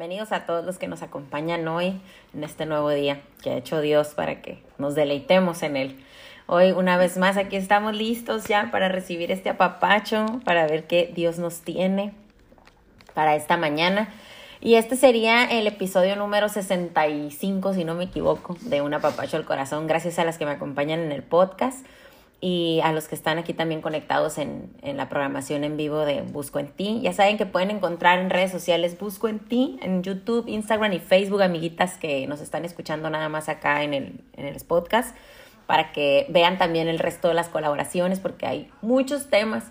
bienvenidos a todos los que nos acompañan hoy en este nuevo día que ha hecho Dios para que nos deleitemos en él. Hoy una vez más aquí estamos listos ya para recibir este apapacho, para ver qué Dios nos tiene para esta mañana. Y este sería el episodio número 65, si no me equivoco, de Un apapacho al corazón. Gracias a las que me acompañan en el podcast y a los que están aquí también conectados en, en, la programación en vivo de Busco en Ti. Ya saben que pueden encontrar en redes sociales Busco en Ti, en YouTube, Instagram y Facebook, amiguitas que nos están escuchando nada más acá en el, en el podcast, para que vean también el resto de las colaboraciones, porque hay muchos temas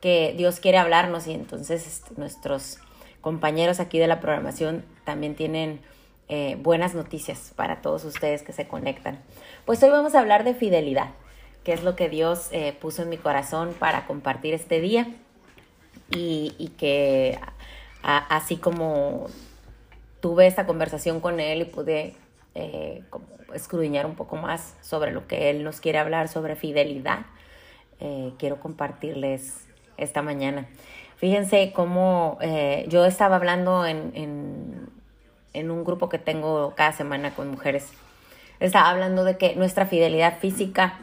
que Dios quiere hablarnos y entonces este, nuestros compañeros aquí de la programación también tienen eh, buenas noticias para todos ustedes que se conectan. Pues hoy vamos a hablar de fidelidad qué es lo que Dios eh, puso en mi corazón para compartir este día y, que así como tuve esta conversación con Él y pude eh, escudriñar un poco más sobre lo que Él nos quiere hablar sobre fidelidad, eh, quiero compartirles esta mañana. Fíjense cómo yo estaba hablando en, en un grupo que tengo cada semana con mujeres. Estaba hablando de que nuestra fidelidad física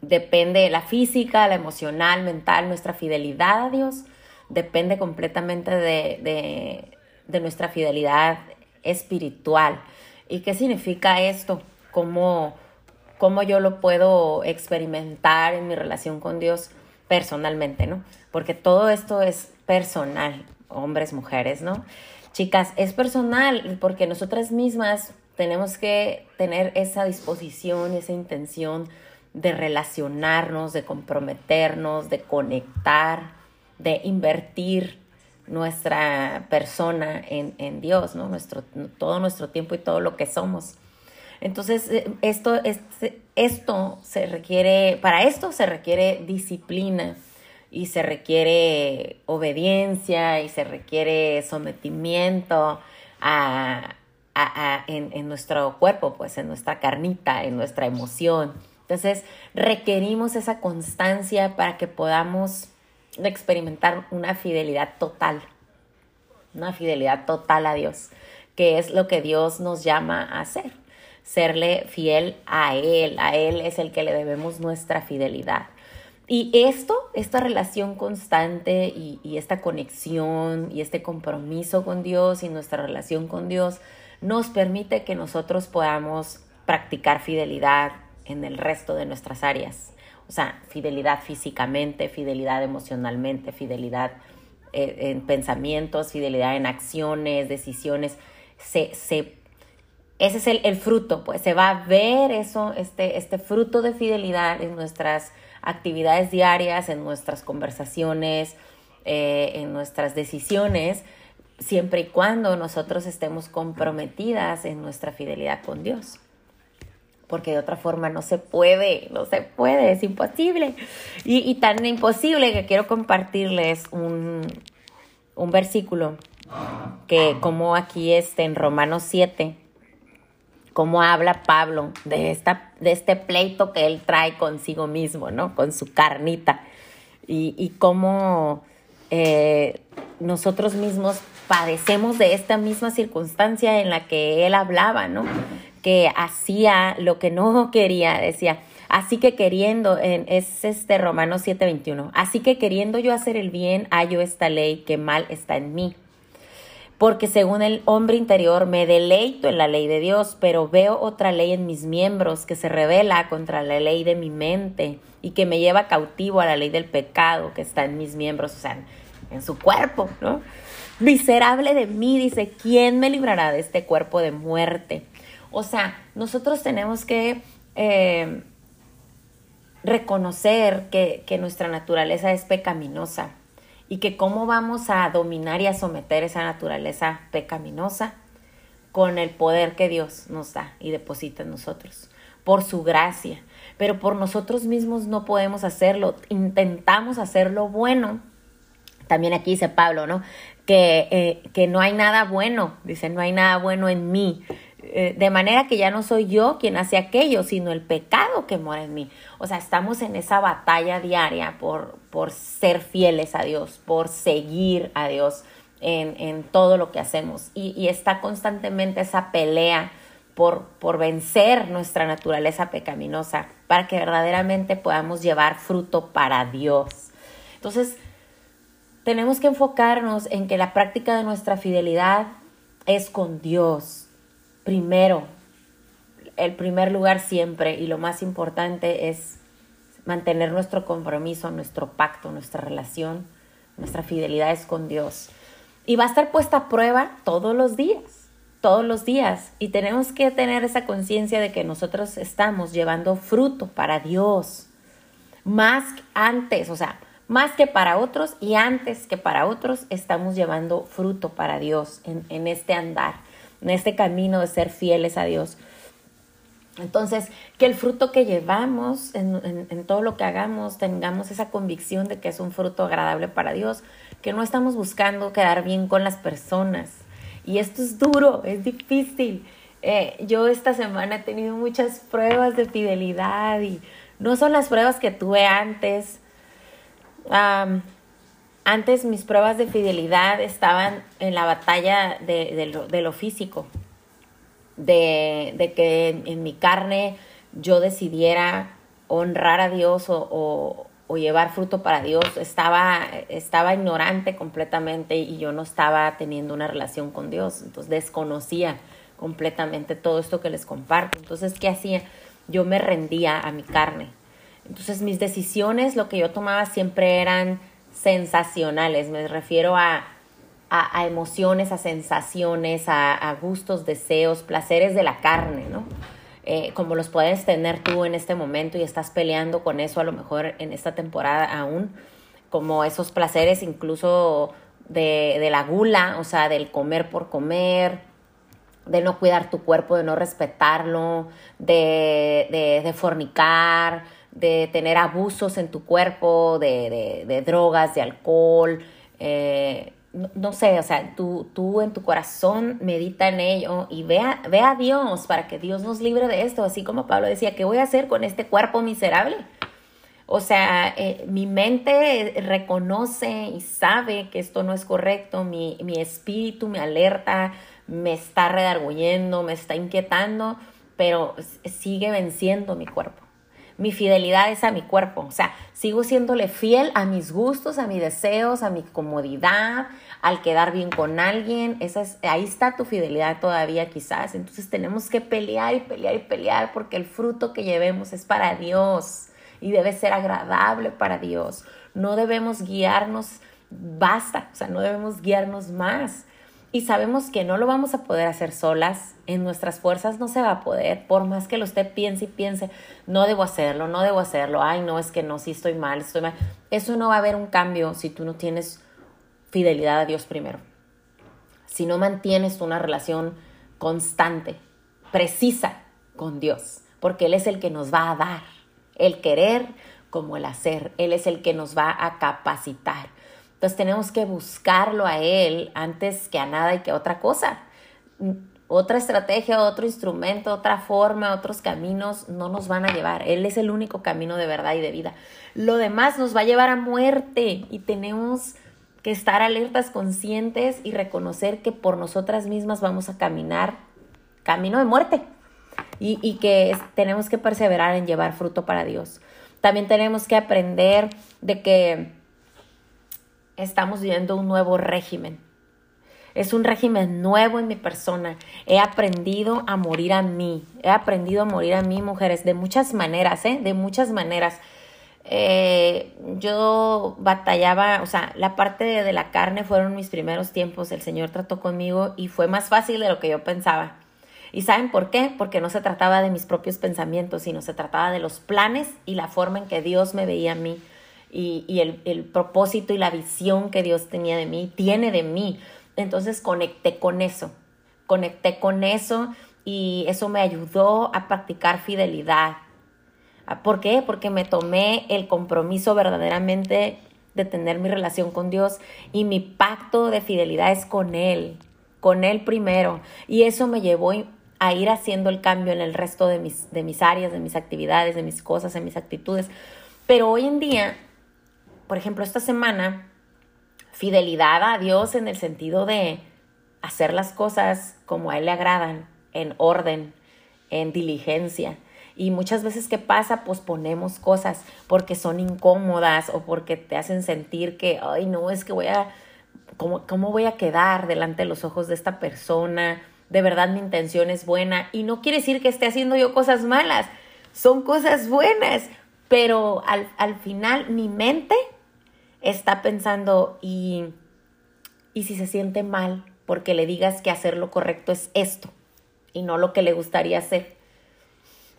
depende la física, la emocional, mental, nuestra fidelidad a Dios depende completamente de, nuestra fidelidad espiritual. ¿Y qué significa esto? ¿Cómo, ¿Cómo yo lo puedo experimentar en mi relación con Dios personalmente, ¿no? Porque todo esto es personal, hombres, mujeres, ¿no? Chicas, es personal porque nosotras mismas tenemos que tener esa disposición, esa intención de relacionarnos, de comprometernos, de conectar, de invertir nuestra persona en, Dios, ¿no? Nuestro, todo nuestro tiempo y todo lo que somos. Entonces, eh, esto, esto se requiere, para esto se requiere disciplina y se requiere obediencia y se requiere sometimiento a, en, en, nuestro cuerpo, pues en nuestra carnita, en nuestra emoción. Entonces, requerimos esa constancia para que podamos experimentar una fidelidad total, una fidelidad total a Dios, que es lo que Dios nos llama a hacer, serle fiel a Él, a Él es el que le debemos nuestra fidelidad. Y esto, esta relación constante y, y esta conexión y este compromiso con Dios y nuestra relación con Dios nos permite que nosotros podamos practicar fidelidad, en el resto de nuestras áreas. O sea, fidelidad físicamente, fidelidad emocionalmente, fidelidad eh, en pensamientos, fidelidad en acciones, decisiones. Se, se, ese es el, fruto, pues se va a ver eso, este, este fruto de fidelidad en nuestras actividades diarias, en nuestras conversaciones, eh, en nuestras decisiones, siempre y cuando nosotros estemos comprometidas en nuestra fidelidad con Dios porque de otra forma no se puede, no se puede, es imposible. Y, tan imposible que quiero compartirles un, un versículo que como aquí está en Romanos 7, cómo habla Pablo de, esta, de este pleito que él trae consigo mismo, ¿no? Con su carnita. Y, y cómo eh, nosotros mismos padecemos de esta misma circunstancia en la que él hablaba, ¿no? Que hacía lo que no quería, decía, así que queriendo, es este Romanos 7:21, así que queriendo yo hacer el bien, hallo esta ley que mal está en mí. Porque según el hombre interior me deleito en la ley de Dios, pero veo otra ley en mis miembros que se revela contra la ley de mi mente y que me lleva cautivo a la ley del pecado que está en mis miembros, o sea, en su cuerpo, ¿no? Miserable de mí, dice, ¿quién me librará de este cuerpo de muerte? O sea, nosotros tenemos que eh, reconocer que, que nuestra naturaleza es pecaminosa y que cómo vamos a dominar y a someter esa naturaleza pecaminosa con el poder que Dios nos da y deposita en nosotros, por su gracia. Pero por nosotros mismos no podemos hacerlo. Intentamos hacer lo bueno. También aquí dice Pablo, ¿no? Que, eh, que no hay nada bueno, dice, no hay nada bueno en mí. Eh, de manera que ya no soy yo quien hace aquello, sino el pecado que mora en mí. O sea, estamos en esa batalla diaria por, por ser fieles a Dios, por seguir a Dios en, todo lo que hacemos y, está constantemente esa pelea por, por vencer nuestra naturaleza pecaminosa para que verdaderamente podamos llevar fruto para Dios. Entonces, tenemos que enfocarnos en que la práctica de nuestra fidelidad es con Dios. Primero, el primer lugar siempre y lo más importante es mantener nuestro compromiso, nuestro pacto, nuestra relación, nuestra fidelidad es con Dios. Y va a estar puesta a prueba todos los días, todos los días. Y tenemos que tener esa conciencia de que nosotros estamos llevando fruto para Dios. Más antes, o sea, más que para otros y antes que para otros, estamos llevando fruto para Dios en, en este andar, en este camino de ser fieles a Dios. Entonces, que el fruto que llevamos en, todo lo que hagamos, tengamos esa convicción de que es un fruto agradable para Dios, que no estamos buscando quedar bien con las personas. Y esto es duro, es difícil. Eh, yo esta semana he tenido muchas pruebas de fidelidad y no son las pruebas que tuve antes. Antes mis pruebas de fidelidad estaban en la batalla de lo físico de, que en, mi carne yo decidiera honrar a Dios o, llevar fruto para Dios, estaba, estaba ignorante completamente y yo no estaba teniendo una relación con Dios, entonces desconocía completamente todo esto que les comparto. Entonces, ¿qué hacía? Yo me rendía a mi carne. Entonces, mis decisiones, lo que yo tomaba siempre eran sensacionales, me refiero a a, emociones, a sensaciones, a, gustos, deseos, placeres de la carne, ¿no? Eh, como los puedes tener tú en este momento y estás peleando con eso a lo mejor en esta temporada aún, como esos placeres incluso de, de la gula, o sea, del comer por comer, de no cuidar tu cuerpo, de no respetarlo, de, de, de fornicar, de tener abusos en tu cuerpo, de, de drogas, de alcohol, eh, no, sé, o sea, tú, tú en tu corazón medita en ello y ve a, ve a Dios para que Dios nos libre de esto, así como Pablo decía, ¿qué voy a hacer con este cuerpo miserable? O sea, eh, mi mente reconoce y sabe que esto no es correcto, mi, mi espíritu me alerta, me está redarguyendo, me está inquietando, pero sigue venciendo mi cuerpo mi fidelidad es a mi cuerpo, o sea, sigo siéndole fiel a mis gustos, a mis deseos, a mi comodidad, al quedar bien con alguien, esa es, ahí está tu fidelidad todavía quizás, entonces tenemos que pelear y pelear y pelear porque el fruto que llevemos es para Dios y debe ser agradable para Dios, no debemos guiarnos, basta, o sea, no debemos guiarnos más y sabemos que no lo vamos a poder hacer solas, en nuestras fuerzas no se va a poder, por más que lo usted piense y piense, no debo hacerlo, no debo hacerlo, ay, no, es que no, sí estoy mal, estoy mal. Eso no va a haber un cambio si tú no tienes fidelidad a Dios primero. Si no mantienes una relación constante, precisa con Dios, porque Él es el que nos va a dar el querer como el hacer, Él es el que nos va a capacitar. Entonces tenemos que buscarlo a Él antes que a nada y que a otra cosa. Otra estrategia, otro instrumento, otra forma, otros caminos no nos van a llevar. Él es el único camino de verdad y de vida. Lo demás nos va a llevar a muerte y tenemos que estar alertas, conscientes y reconocer que por nosotras mismas vamos a caminar camino de muerte y, y que tenemos que perseverar en llevar fruto para Dios. También tenemos que aprender de que estamos viviendo un nuevo régimen. Es un régimen nuevo en mi persona. He aprendido a morir a mí. He aprendido a morir a mí, mujeres, de muchas maneras, ¿eh? De muchas maneras. Eh, yo batallaba, o sea, la parte de, la carne fueron mis primeros tiempos. El Señor trató conmigo y fue más fácil de lo que yo pensaba. ¿Y saben por qué? Porque no se trataba de mis propios pensamientos, sino se trataba de los planes y la forma en que Dios me veía a mí y, el, propósito y la visión que Dios tenía de mí, tiene de mí. Entonces conecté con eso, conecté con eso y eso me ayudó a practicar fidelidad. Ah, ¿Por qué? Porque me tomé el compromiso verdaderamente de tener mi relación con Dios y mi pacto de fidelidad es con Él, con Él primero. Y eso me llevó a ir haciendo el cambio en el resto de mis, de mis áreas, de mis actividades, de mis cosas, en mis actitudes. Pero hoy en día por ejemplo, esta semana fidelidad a Dios en el sentido de hacer las cosas como a Él le agradan, en orden, en diligencia. Y muchas veces que pasa, posponemos cosas porque son incómodas o porque te hacen sentir que, ay, no, es que voy a, ¿cómo, cómo voy a quedar delante de los ojos de esta persona? De verdad mi intención es buena. Y no quiere decir que esté haciendo yo cosas malas, son cosas buenas. Pero al, al final mi mente está pensando, ¿y, ¿y si se siente mal? Porque le digas que hacer lo correcto es esto y no lo que le gustaría hacer.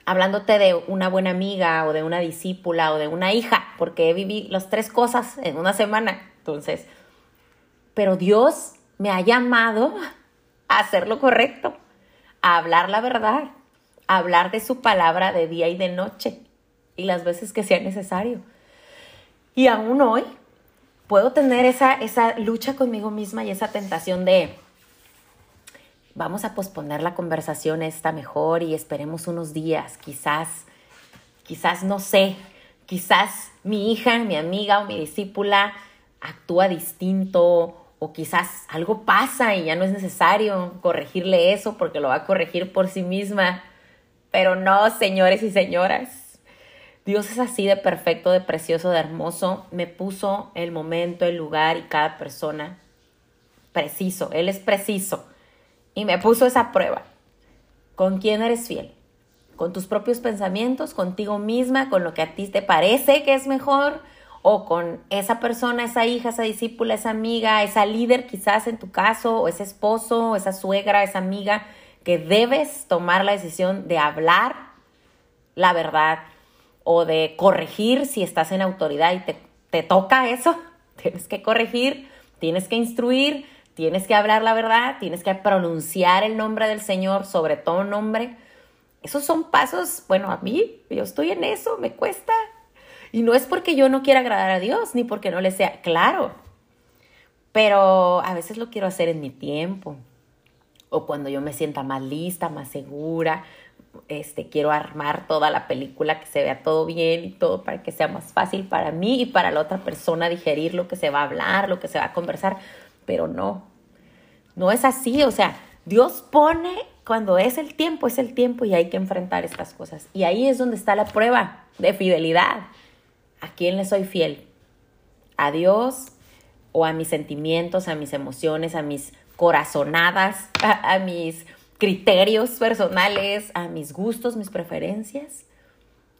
Hablándote de una buena amiga o de una discípula o de una hija, porque viví las tres cosas en una semana. Entonces, pero Dios me ha llamado a hacer lo correcto, a hablar la verdad, a hablar de su palabra de día y de noche y las veces que sea necesario. Y aún hoy puedo tener esa, esa lucha conmigo misma y esa tentación de, vamos a posponer la conversación esta mejor y esperemos unos días, quizás, quizás no sé, quizás mi hija, mi amiga o mi discípula actúa distinto o quizás algo pasa y ya no es necesario corregirle eso porque lo va a corregir por sí misma. Pero no, señores y señoras. Dios es así de perfecto, de precioso, de hermoso. Me puso el momento, el lugar y cada persona preciso. Él es preciso y me puso esa prueba. ¿Con quién eres fiel? ¿Con tus propios pensamientos? ¿Contigo misma? ¿Con lo que a ti te parece que es mejor? ¿O con esa persona, esa hija, esa discípula, esa amiga, esa líder quizás en tu caso, o ese esposo, esa suegra, esa amiga, que debes tomar la decisión de hablar la verdad o de corregir si estás en autoridad y te, te toca eso? Tienes que corregir, tienes que instruir, tienes que hablar la verdad, tienes que pronunciar el nombre del Señor sobre todo nombre. Esos son pasos, bueno, a mí, yo estoy en eso, me cuesta. Y no es porque yo no quiera agradar a Dios, ni porque no le sea claro. Pero a veces lo quiero hacer en mi tiempo. O cuando yo me sienta más lista, más segura. Este, quiero armar toda la película, que se vea todo bien y todo para que sea más fácil para mí y para la otra persona digerir lo que se va a hablar, lo que se va a conversar. Pero no, no es así, o sea, Dios pone cuando es el tiempo, es el tiempo y hay que enfrentar estas cosas. Y ahí es donde está la prueba de fidelidad. ¿A quién le soy fiel? ¿A Dios o a mis sentimientos, a mis emociones, a mis corazonadas, a, mis criterios personales, a mis gustos, mis preferencias,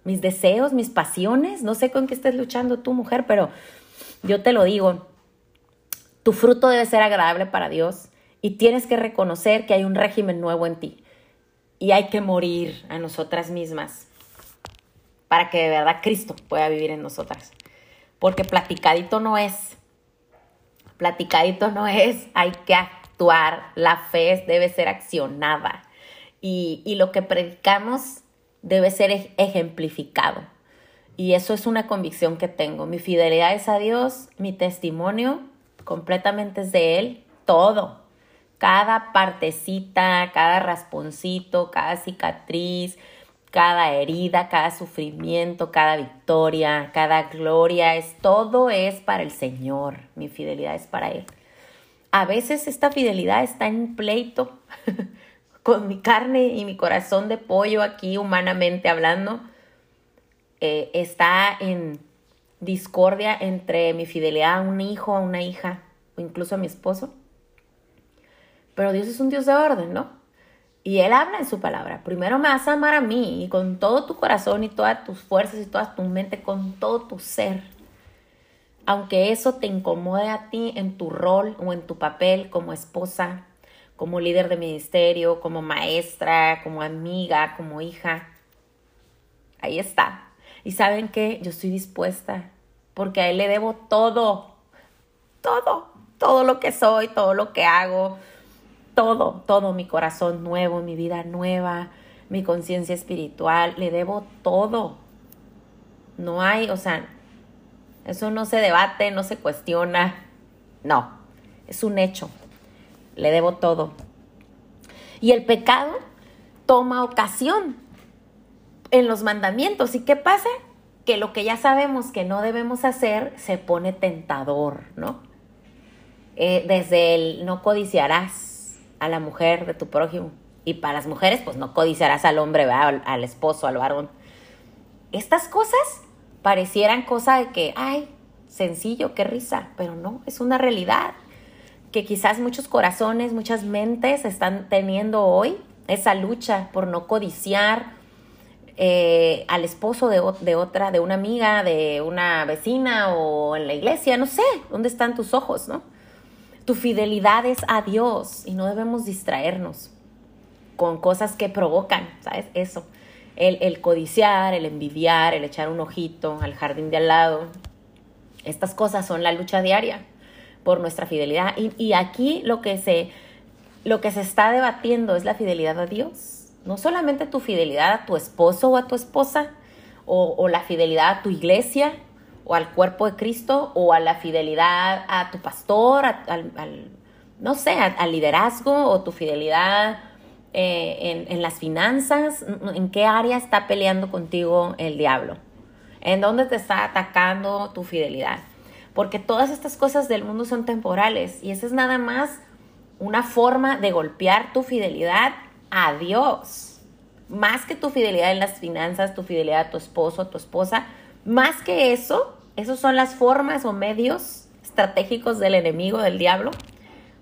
mis deseos, mis pasiones? No sé con qué estés luchando tú, mujer, pero yo te lo digo, tu fruto debe ser agradable para Dios y tienes que reconocer que hay un régimen nuevo en ti y hay que morir a nosotras mismas para que de verdad Cristo pueda vivir en nosotras. Porque platicadito no es, platicadito no es, hay que la fe debe ser accionada y, y lo que predicamos debe ser ejemplificado. Y eso es una convicción que tengo. Mi fidelidad es a Dios, mi testimonio completamente es de Él, todo, cada partecita, cada rasponcito, cada cicatriz, cada herida, cada sufrimiento, cada victoria, cada gloria, es todo es para el Señor. Mi fidelidad es para Él. A veces esta fidelidad está en pleito con mi carne y mi corazón de pollo aquí, humanamente hablando. Eh, está en discordia entre mi fidelidad a un hijo, a una hija o incluso a mi esposo. Pero Dios es un Dios de orden, ¿no? Y Él habla en su palabra. Primero me vas a amar a mí y con todo tu corazón y todas tus fuerzas y toda tu mente, con todo tu ser. Aunque eso te incomode a ti en tu rol o en tu papel como esposa, como líder de ministerio, como maestra, como amiga, como hija. Ahí está. Y saben que yo estoy dispuesta porque a Él le debo todo, todo, todo lo que soy, todo lo que hago, todo, todo, mi corazón nuevo, mi vida nueva, mi conciencia espiritual, le debo todo. No hay, o sea, eso no se debate, no se cuestiona, no, es un hecho, le debo todo. Y el pecado toma ocasión en los mandamientos. ¿Y qué pasa? Que lo que ya sabemos que no debemos hacer se pone tentador, ¿no? eh, desde el no codiciarás a la mujer de tu prójimo. Y para las mujeres, pues no codiciarás al hombre, Al, al esposo, al varón. Estas cosas parecieran cosa de que, ay, sencillo, qué risa, pero no, es una realidad que quizás muchos corazones, muchas mentes están teniendo hoy, esa lucha por no codiciar eh, al esposo de, de, otra, de una amiga, de una vecina o en la iglesia, no sé, ¿dónde están tus ojos, no? Tu fidelidad es a Dios y no debemos distraernos con cosas que provocan, ¿sabes? Eso. El, el codiciar, el envidiar, el echar un ojito al jardín de al lado. Estas cosas son la lucha diaria por nuestra fidelidad. Y, aquí lo que, se, lo que se está debatiendo es la fidelidad a Dios. No solamente tu fidelidad a tu esposo o a tu esposa, o, la fidelidad a tu iglesia, o al cuerpo de Cristo, o a la fidelidad a tu pastor, al, al, no sé, al liderazgo, o tu fidelidad eh, en, en, las finanzas, en qué área está peleando contigo el diablo, en dónde te está atacando tu fidelidad porque todas estas cosas del mundo son temporales y esa es nada más una forma de golpear tu fidelidad a Dios. Más que tu fidelidad en las finanzas, tu fidelidad a tu esposo, a tu esposa, más que eso, esos son las formas o medios estratégicos del enemigo, del diablo,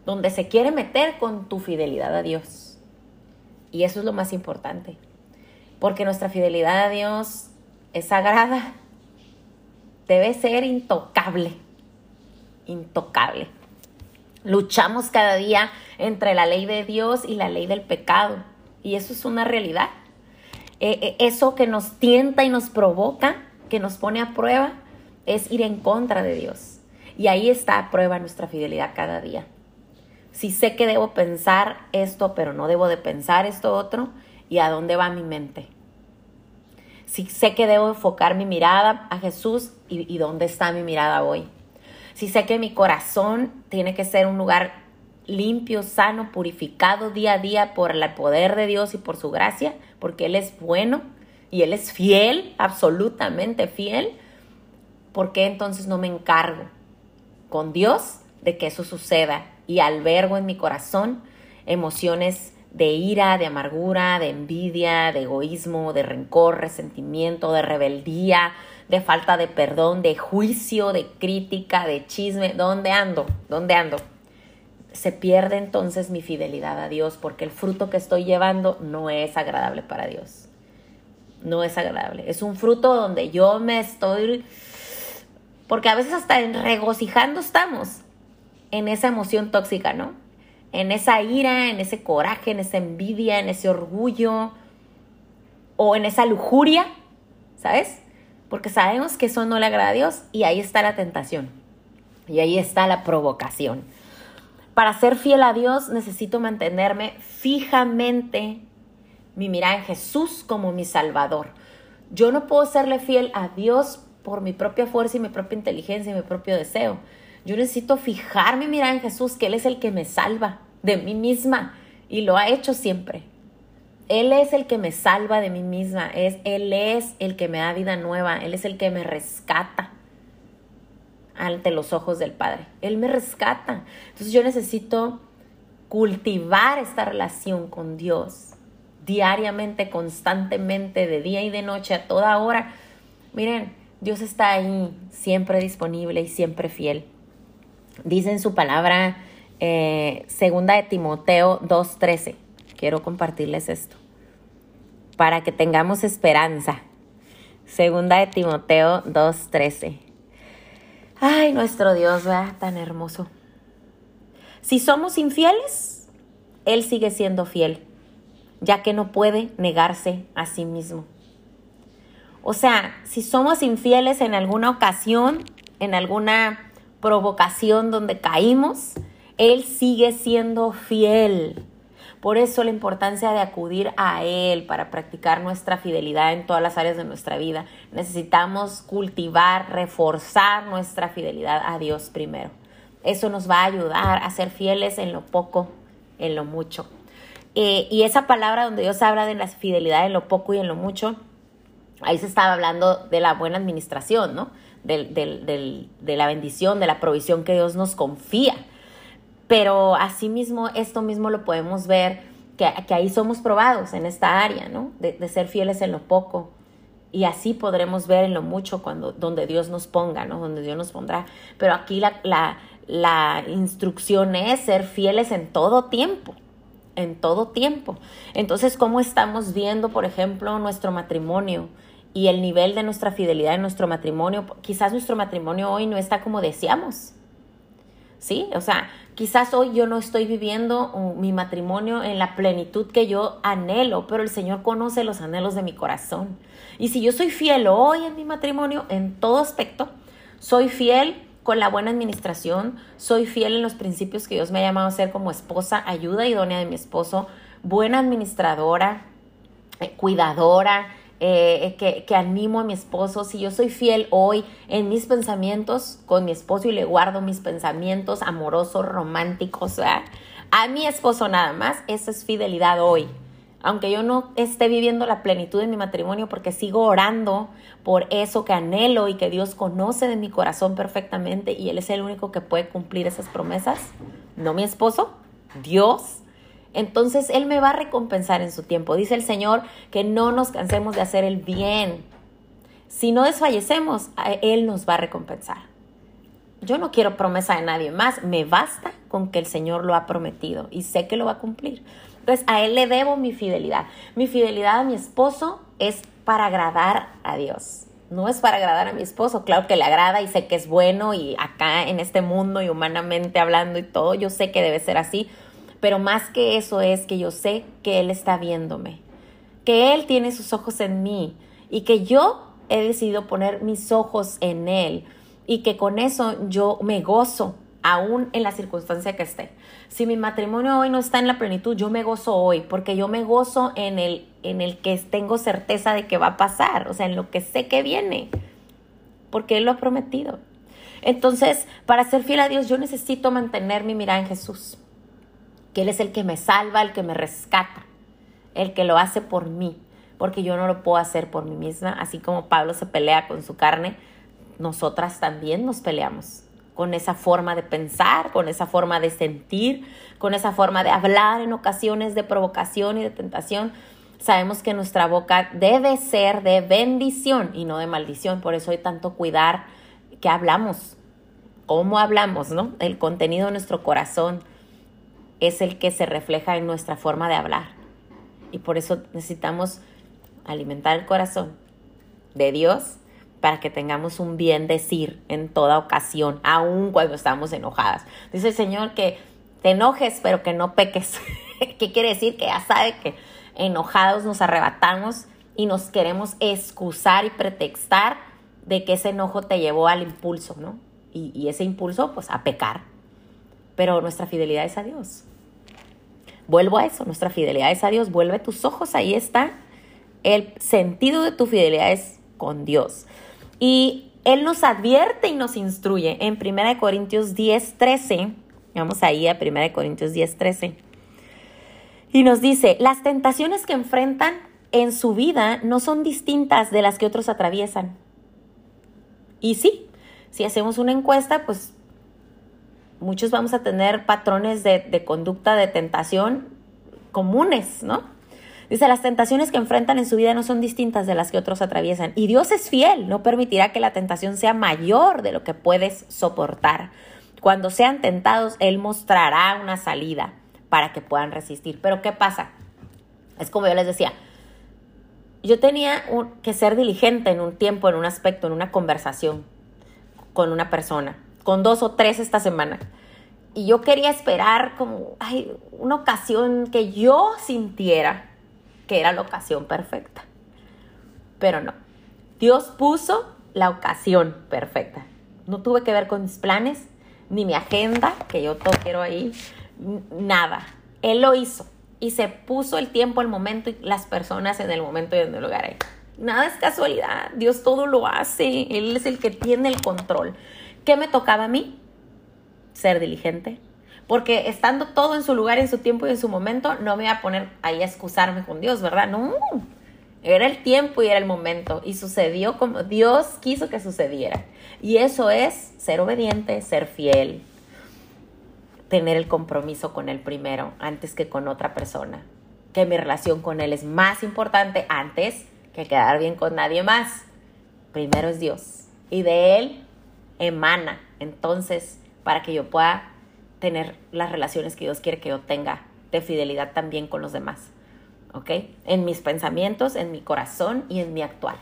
donde se quiere meter con tu fidelidad a Dios. Y eso es lo más importante, porque nuestra fidelidad a Dios es sagrada, debe ser intocable intocable. Luchamos cada día entre la ley de Dios y la ley del pecado. Y eso es una realidad. Eh, eh, eso que nos tienta y nos provoca, que nos pone a prueba, es ir en contra de Dios. Y ahí está a prueba nuestra fidelidad cada día. Si sé que debo pensar esto, pero no debo de pensar esto otro, ¿y a dónde va mi mente? Si sé que debo enfocar mi mirada a Jesús, ¿y, dónde está mi mirada hoy? si sé que mi corazón tiene que ser un lugar limpio, sano, purificado día a día por el poder de Dios y por su gracia, porque Él es bueno y Él es fiel, absolutamente fiel, ¿por qué entonces no me encargo con Dios de que eso suceda y albergo en mi corazón emociones de ira, de amargura, de envidia, de egoísmo, de rencor, resentimiento, de rebeldía, de falta de perdón, de juicio, de crítica, de chisme. ¿Dónde ando? ¿Dónde ando? Se pierde entonces mi fidelidad a Dios porque el fruto que estoy llevando no es agradable para Dios. No es agradable. Es un fruto donde yo me estoy... Porque a veces hasta regocijando estamos en esa emoción tóxica, ¿no? En esa ira, en ese coraje, en esa envidia, en ese orgullo o en esa lujuria, ¿sabes? porque sabemos que eso no le agrada a Dios y ahí está la tentación y ahí está la provocación. Para ser fiel a Dios necesito mantenerme fijamente mi mirada en Jesús como mi Salvador. Yo no puedo serle fiel a Dios por mi propia fuerza y mi propia inteligencia y mi propio deseo. Yo necesito fijar mi en Jesús, que Él es el que me salva de mí misma y lo ha hecho siempre. Él es el que me salva de mí misma, es, Él es el que me da vida nueva, Él es el que me rescata ante los ojos del Padre. Él me rescata. Entonces yo necesito cultivar esta relación con Dios diariamente, constantemente, de día y de noche, a toda hora. Miren, Dios está ahí, siempre disponible y siempre fiel. Dice en su palabra, eh, segunda de Timoteo 2.13 quiero compartirles esto, para que tengamos esperanza. Segunda de Timoteo 2.13. Ay, nuestro Dios, vea, tan hermoso. Si somos infieles, Él sigue siendo fiel, ya que no puede negarse a sí mismo. O sea, si somos infieles en alguna ocasión, en alguna provocación donde caímos, Él sigue siendo fiel. Por eso la importancia de acudir a Él para practicar nuestra fidelidad en todas las áreas de nuestra vida. Necesitamos cultivar, reforzar nuestra fidelidad a Dios primero. Eso nos va a ayudar a ser fieles en lo poco, en lo mucho. Eh, y esa palabra donde Dios habla de la fidelidad en lo poco y en lo mucho, ahí se estaba hablando de la buena administración, ¿no? De la bendición, de la provisión que Dios nos confía. Pero asimismo, esto mismo lo podemos ver, que, que ahí somos probados en esta área, ¿no? De, de, ser fieles en lo poco. Y así podremos ver en lo mucho cuando, donde Dios nos ponga, ¿no? Donde Dios nos pondrá. Pero aquí la, la, la instrucción es ser fieles en todo tiempo en todo tiempo. Entonces, ¿cómo estamos viendo, por ejemplo, nuestro matrimonio y el nivel de nuestra fidelidad en nuestro matrimonio? Quizás nuestro matrimonio hoy no está como deseamos. ¿Sí? O sea, quizás hoy yo no estoy viviendo mi matrimonio en la plenitud que yo anhelo, pero el Señor conoce los anhelos de mi corazón. Y si yo soy fiel hoy en mi matrimonio, en todo aspecto, soy fiel con la buena administración, soy fiel en los principios que Dios me ha llamado a ser como esposa, ayuda idónea de mi esposo, buena administradora, eh, cuidadora, eh, que, que, animo a mi esposo, si yo soy fiel hoy en mis pensamientos con mi esposo y le guardo mis pensamientos amorosos, románticos, a mi esposo nada más, esa es fidelidad hoy aunque yo no esté viviendo la plenitud de mi matrimonio porque sigo orando por eso que anhelo y que Dios conoce de mi corazón perfectamente y Él es el único que puede cumplir esas promesas, no mi esposo, Dios. Entonces Él me va a recompensar en su tiempo. Dice el Señor que no nos cansemos de hacer el bien. Si no desfallecemos, Él nos va a recompensar. Yo no quiero promesa de nadie más, me basta con que el Señor lo ha prometido y sé que lo va a cumplir. Entonces a Él le debo mi fidelidad. Mi fidelidad a mi esposo es para agradar a Dios. No es para agradar a mi esposo, claro que le agrada y sé que es bueno y acá en este mundo y humanamente hablando y todo, yo sé que debe ser así, pero más que eso es que yo sé que Él está viéndome, que Él tiene sus ojos en mí y que yo he decidido poner mis ojos en Él y que con eso yo me gozo aún en la circunstancia que esté. Si mi matrimonio hoy no está en la plenitud, yo me gozo hoy, porque yo me gozo en el, en el que tengo certeza de que va a pasar, o sea, en lo que sé que viene, porque Él lo ha prometido. Entonces, para ser fiel a Dios, yo necesito mantener mi mirada en Jesús, Él es el que me salva, el que me rescata, el que lo hace por mí, porque yo no lo puedo hacer por mí misma, así como Pablo se pelea con su carne, nosotras también nos peleamos con esa forma de pensar, con esa forma de sentir, con esa forma de hablar en ocasiones de provocación y de tentación. Sabemos que nuestra boca debe ser de bendición y no de maldición, por eso hay tanto cuidar que hablamos, cómo hablamos, ¿no? El contenido de nuestro corazón es el que se refleja en nuestra forma de hablar. Y por eso necesitamos alimentar el corazón de Dios para que tengamos un bien decir en toda ocasión, aun cuando estamos enojadas. Dice el Señor que te enojes, pero que no peques. ¿Qué quiere decir? Que ya sabe que enojados nos arrebatamos y nos queremos excusar y pretextar de que ese enojo te llevó al impulso, ¿no? Y, y ese impulso, pues, a pecar. Pero nuestra fidelidad es a Dios. Vuelvo a eso, nuestra fidelidad es a Dios. Vuelve tus ojos, ahí está. El sentido de tu fidelidad es con Dios. Y Él nos advierte y nos instruye en 1 Corintios 10, 13. Vamos ahí a 1 Corintios 10, 13. Y nos dice, las tentaciones que enfrentan en su vida no son distintas de las que otros atraviesan. Y sí, si hacemos una encuesta, pues muchos vamos a tener patrones de, conducta de tentación comunes, ¿no? Dice, las tentaciones que enfrentan en su vida no son distintas de las que otros atraviesan. Y Dios es fiel, no permitirá que la tentación sea mayor de lo que puedes soportar. Cuando sean tentados, Él mostrará una salida para que puedan resistir. Pero ¿qué pasa? Es como yo les decía, yo tenía que ser diligente en un tiempo, en un aspecto, en una conversación con una persona, con dos o tres esta semana. Y yo quería esperar como ay, una ocasión que yo sintiera que era la ocasión perfecta. Pero no, Dios puso la ocasión perfecta. No tuve que ver con mis planes, ni mi agenda, que yo todo quiero ahí, nada. Él lo hizo y se puso el tiempo, el momento y las personas en el momento y en el lugar ahí. Nada es casualidad, Dios todo lo hace, Él es el que tiene el control. ¿Qué me tocaba a mí? Ser diligente, porque estando todo en su lugar, en su tiempo y en su momento, no me voy a poner ahí a excusarme con Dios, ¿verdad? No, era el tiempo y era el momento y sucedió como Dios quiso que sucediera. Y eso es ser obediente, ser fiel. tener el compromiso con Él primero antes que con otra persona. Que mi relación con Él es más importante antes que quedar bien con nadie más. Primero es Dios y de Él emana. Entonces, para que yo pueda tener las relaciones que Dios quiere que yo tenga de fidelidad también con los demás. ¿Ok? En mis pensamientos, en mi corazón y en mi actual.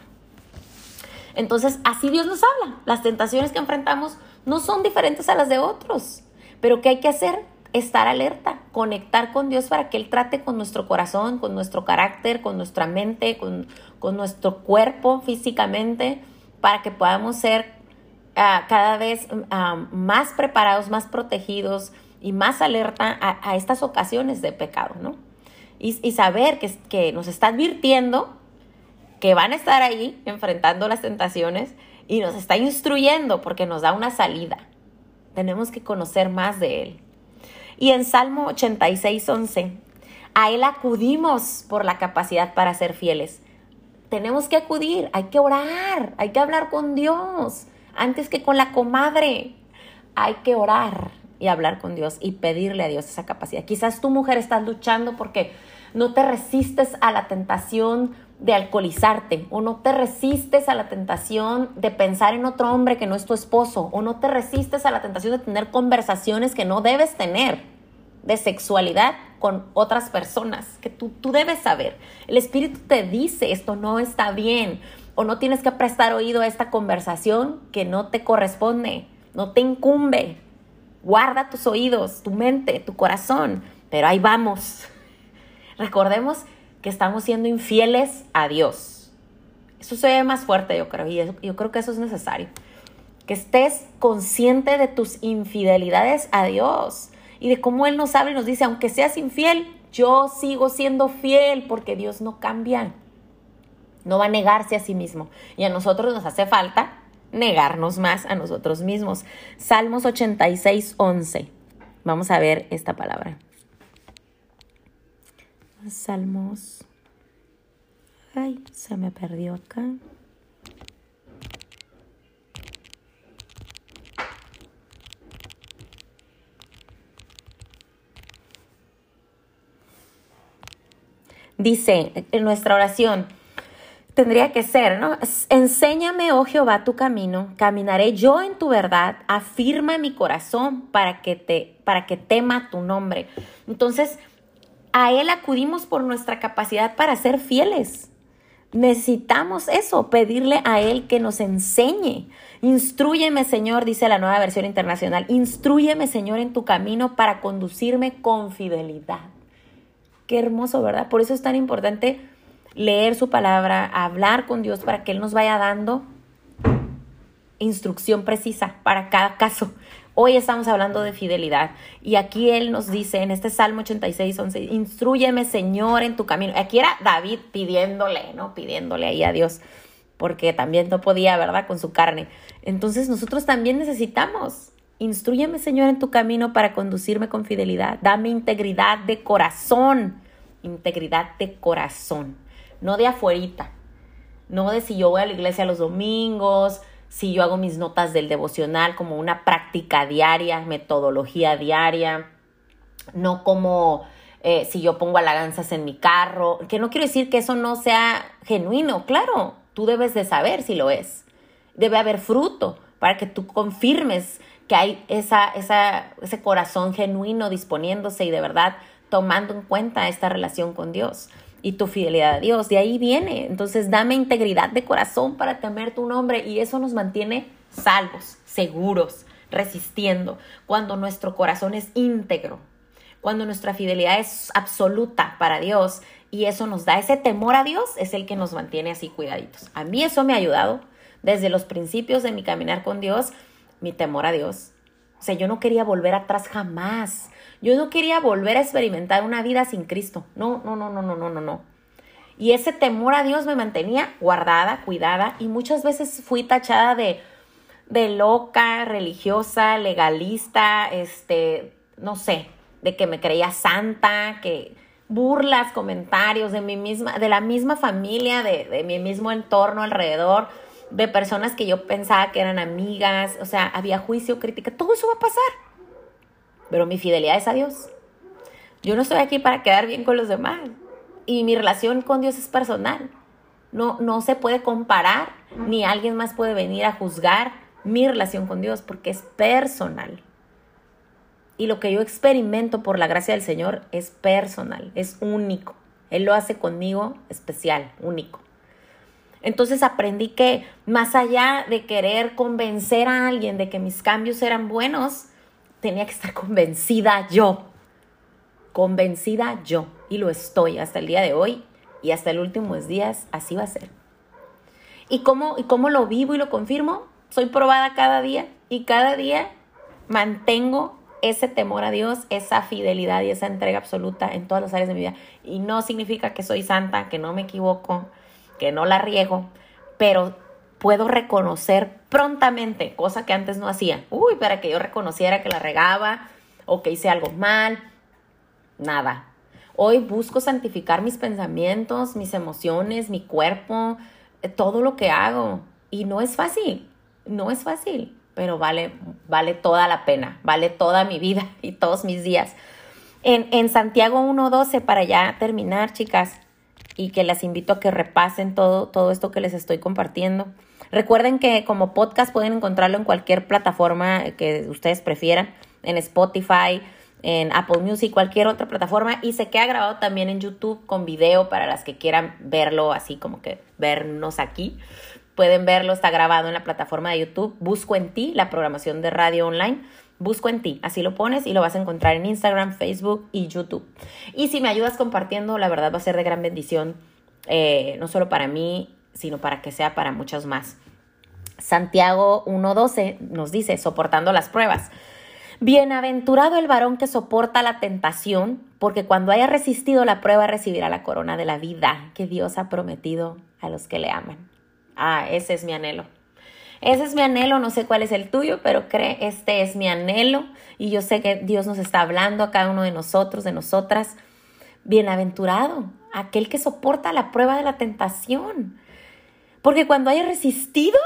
Entonces, así Dios nos habla. Las tentaciones que enfrentamos no son diferentes a las de otros. Pero ¿qué hay que hacer? Estar alerta, conectar con Dios para que Él trate con nuestro corazón, con nuestro carácter, con nuestra mente, con, nuestro cuerpo físicamente, para que podamos ser ah, cada vez ah, más preparados, más protegidos y más alerta a, estas ocasiones de pecado, ¿no? Y, saber que, que nos está advirtiendo que van a estar ahí enfrentando las tentaciones y nos está instruyendo porque nos da una salida. Tenemos que conocer más de Él. Y en Salmo 86, 11, a Él acudimos por la capacidad para ser fieles. Tenemos que acudir, hay que orar, hay que hablar con Dios antes que con la comadre. Hay que orar y hablar con Dios y pedirle a Dios esa capacidad. Quizás tu mujer estás luchando porque no te resistes a la tentación de alcoholizarte o no te resistes a la tentación de pensar en otro hombre que no es tu esposo o no te resistes a la tentación de tener conversaciones que no debes tener de sexualidad con otras personas, que tú, tú debes saber. El Espíritu te dice esto no está bien o no tienes que prestar oído a esta conversación que no te corresponde, no te incumbe. Guarda tus oídos, tu mente, tu corazón, pero ahí vamos. Recordemos que estamos siendo infieles a Dios. Eso se ve más fuerte, yo creo, y yo creo que eso es necesario. Que estés consciente de tus infidelidades a Dios y de cómo Él nos habla y nos dice, aunque seas infiel, yo sigo siendo fiel porque Dios no cambia. No va a negarse a sí mismo. Y a nosotros nos hace falta negarnos más a nosotros mismos. Salmos 86, 11. Vamos a ver esta palabra. Salmos. Ay, se me perdió acá. Dice en nuestra oración, tendría que ser, ¿no? Enséñame, oh Jehová, tu camino, caminaré yo en tu verdad, afirma mi corazón para que te, para que tema tu nombre. Entonces, a Él acudimos por nuestra capacidad para ser fieles. Necesitamos eso, pedirle a Él que nos enseñe. Instrúyeme, Señor, dice la nueva versión internacional. Instrúyeme, Señor, en tu camino para conducirme con fidelidad. Qué hermoso, ¿verdad? Por eso es tan importante leer su palabra, hablar con Dios para que Él nos vaya dando instrucción precisa para cada caso. Hoy estamos hablando de fidelidad y aquí Él nos dice en este Salmo 86, 11, instruyeme Señor en tu camino. Aquí era David pidiéndole, ¿no? Pidiéndole ahí a Dios, porque también no podía, ¿verdad? Con su carne. Entonces nosotros también necesitamos, instruyeme Señor en tu camino para conducirme con fidelidad. Dame integridad de corazón, integridad de corazón, no de afuerita, no de si yo voy a la iglesia los domingos, si yo hago mis notas del devocional como una práctica diaria, metodología diaria, no como eh, si yo pongo alabanzas en mi carro, que no quiero decir que eso no sea genuino, claro, tú debes de saber si lo es. Debe haber fruto para que tú confirmes que hay esa, esa, ese corazón genuino disponiéndose y de verdad tomando en cuenta esta relación con Dios y tu fidelidad a Dios. De ahí viene. Entonces, dame integridad de corazón para temer tu nombre y eso nos mantiene salvos, seguros, resistiendo. Cuando nuestro corazón es íntegro, cuando nuestra fidelidad es absoluta para Dios y eso nos da ese temor a Dios, es el que nos mantiene así cuidaditos. A mí eso me ha ayudado desde los principios de mi caminar con Dios, mi temor a Dios. O sea, yo no quería volver atrás jamás. Yo no quería volver a experimentar una vida sin Cristo. No, no, no, no, no, no, no, no. Y ese temor a Dios me mantenía guardada, cuidada y muchas veces fui tachada de, de loca, religiosa, legalista, este, no sé, de que me creía santa, que burlas, comentarios de mi misma, de la misma familia, de, de mi mismo entorno alrededor, de personas que yo pensaba que eran amigas, o sea, había juicio, crítica, todo eso va a pasar. Pero mi fidelidad es a Dios. Yo no estoy aquí para quedar bien con los demás. Y mi relación con Dios es personal. No, no se puede comparar, ni alguien más puede venir a juzgar mi relación con Dios, porque es personal. Y lo que yo experimento por la gracia del Señor es personal, es único. Él lo hace conmigo especial, único. Entonces aprendí que más allá de querer convencer a alguien de que mis cambios eran buenos, tenía que estar convencida yo. Convencida yo. Y lo estoy hasta el día de hoy y hasta el último días, así va a ser. ¿Y cómo, ¿Y cómo lo vivo y lo confirmo? Soy probada cada día y cada día mantengo ese temor a Dios, esa fidelidad y esa entrega absoluta en todas las áreas de mi vida. Y no significa que soy santa, que no me equivoco, que no la riego, pero puedo reconocer prontamente, cosa que antes no hacía. Uy, para que yo reconociera que la regaba o que hice algo mal. Nada. Hoy busco santificar mis pensamientos, mis emociones, mi cuerpo, eh, todo lo que hago. Y no es fácil, no es fácil pero vale, vale toda la pena, vale toda mi vida y todos mis días. En, en Santiago 1.12, para ya terminar, chicas, y que las invito a que repasen todo, todo esto que les estoy compartiendo. Recuerden que como podcast pueden encontrarlo en cualquier plataforma que ustedes prefieran, en Spotify, en Apple Music, cualquier otra plataforma, y se queda grabado también en YouTube con video para las que quieran verlo, así como que vernos aquí. Pueden verlo, está grabado en la plataforma de YouTube. Busco en ti, la programación de radio online. Busco en ti, así lo pones y lo vas a encontrar en Instagram, Facebook y YouTube. Y si me ayudas compartiendo, la verdad va a ser de gran bendición, eh, no solo para mí, sino para que sea para muchos más. Santiago 1.12 nos dice, soportando las pruebas. Bienaventurado el varón que soporta la tentación, porque cuando haya resistido la prueba recibirá la corona de la vida que Dios ha prometido a los que le aman. Ah, ese es mi anhelo. Ese es mi anhelo, no sé cuál es el tuyo, pero cree, este es mi anhelo y yo sé que Dios nos está hablando a cada uno de nosotros, de nosotras. Bienaventurado, aquel que soporta la prueba de la tentación. Porque cuando haya resistido,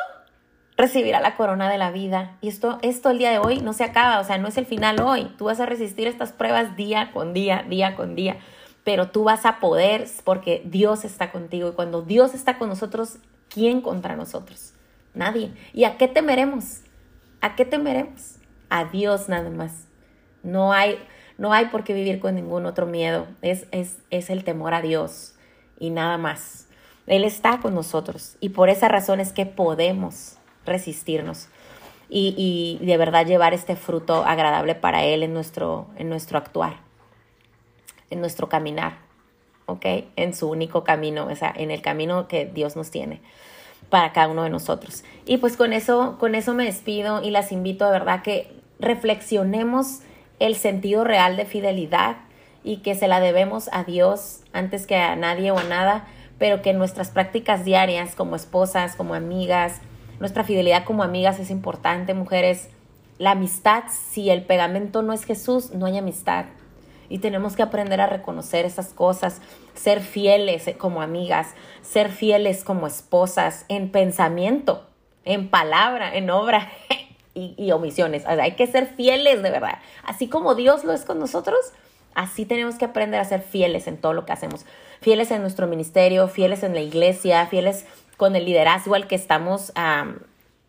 recibirá la corona de la vida. Y esto, esto el día de hoy no se acaba, o sea, no es el final hoy. Tú vas a resistir estas pruebas día con día, día con día. Pero tú vas a poder porque Dios está contigo. Y cuando Dios está con nosotros, ¿Quién contra nosotros? Nadie. ¿Y a qué temeremos? ¿A qué temeremos? A Dios nada más. No hay, no hay por qué vivir con ningún otro miedo. Es, es, es el temor a Dios y nada más. Él está con nosotros y por esa razón es que podemos resistirnos y, y de verdad llevar este fruto agradable para Él en nuestro, en nuestro actuar, en nuestro caminar. ¿ok? En su único camino, o sea, en el camino que Dios nos tiene para cada uno de nosotros. Y pues con eso, con eso me despido y las invito de verdad que reflexionemos el sentido real de fidelidad y que se la debemos a Dios antes que a nadie o a nada, pero que nuestras prácticas diarias como esposas, como amigas, nuestra fidelidad como amigas es importante, mujeres. La amistad, si el pegamento no es Jesús, no hay amistad y tenemos que aprender a reconocer esas cosas, ser fieles como amigas, ser fieles como esposas en pensamiento, en palabra, en obra y, omisiones. hay que ser fieles de verdad. Así como Dios lo es con nosotros, así tenemos que aprender a ser fieles en todo lo que hacemos. Fieles en nuestro ministerio, fieles en la iglesia, fieles con el liderazgo al que estamos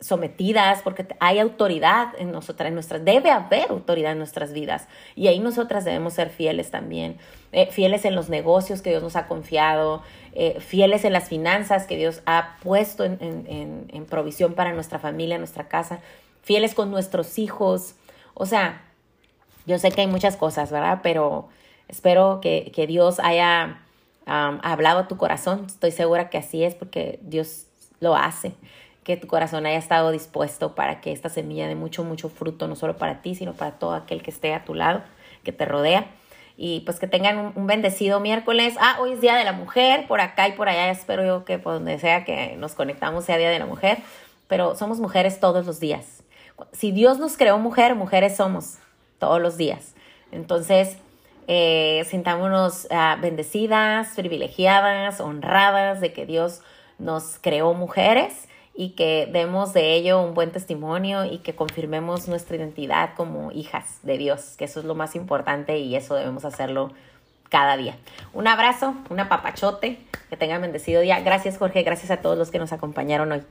sometidas, porque hay autoridad en nosotras, en nuestras, debe haber autoridad en nuestras vidas. Y ahí nosotras debemos ser fieles también, eh, fieles en los negocios que Dios nos ha confiado, eh, fieles en las finanzas que Dios ha puesto en, en, provisión para nuestra familia, nuestra casa, fieles con nuestros hijos. O sea, yo sé que hay muchas cosas, ¿verdad? Pero espero que, que Dios haya hablado a tu corazón. Estoy segura que así es porque Dios lo hace que tu corazón haya estado dispuesto para que esta semilla dé mucho, mucho fruto, no solo para ti, sino para todo aquel que esté a tu lado, que te rodea. Y pues que tengan un, bendecido miércoles. Ah, hoy es Día de la Mujer, por acá y por allá. Espero yo que por donde sea que nos conectamos sea Día de la Mujer. Pero somos mujeres todos los días. Si Dios nos creó mujer, mujeres somos todos los días. Entonces, eh, sintámonos ah, bendecidas, privilegiadas, honradas de que Dios nos creó mujeres y que demos de ello un buen testimonio y que confirmemos nuestra identidad como hijas de Dios, que eso es lo más importante y eso debemos hacerlo cada día. Un abrazo, un apapachote, que tengan bendecido día. Gracias Jorge, gracias a todos los que nos acompañaron hoy.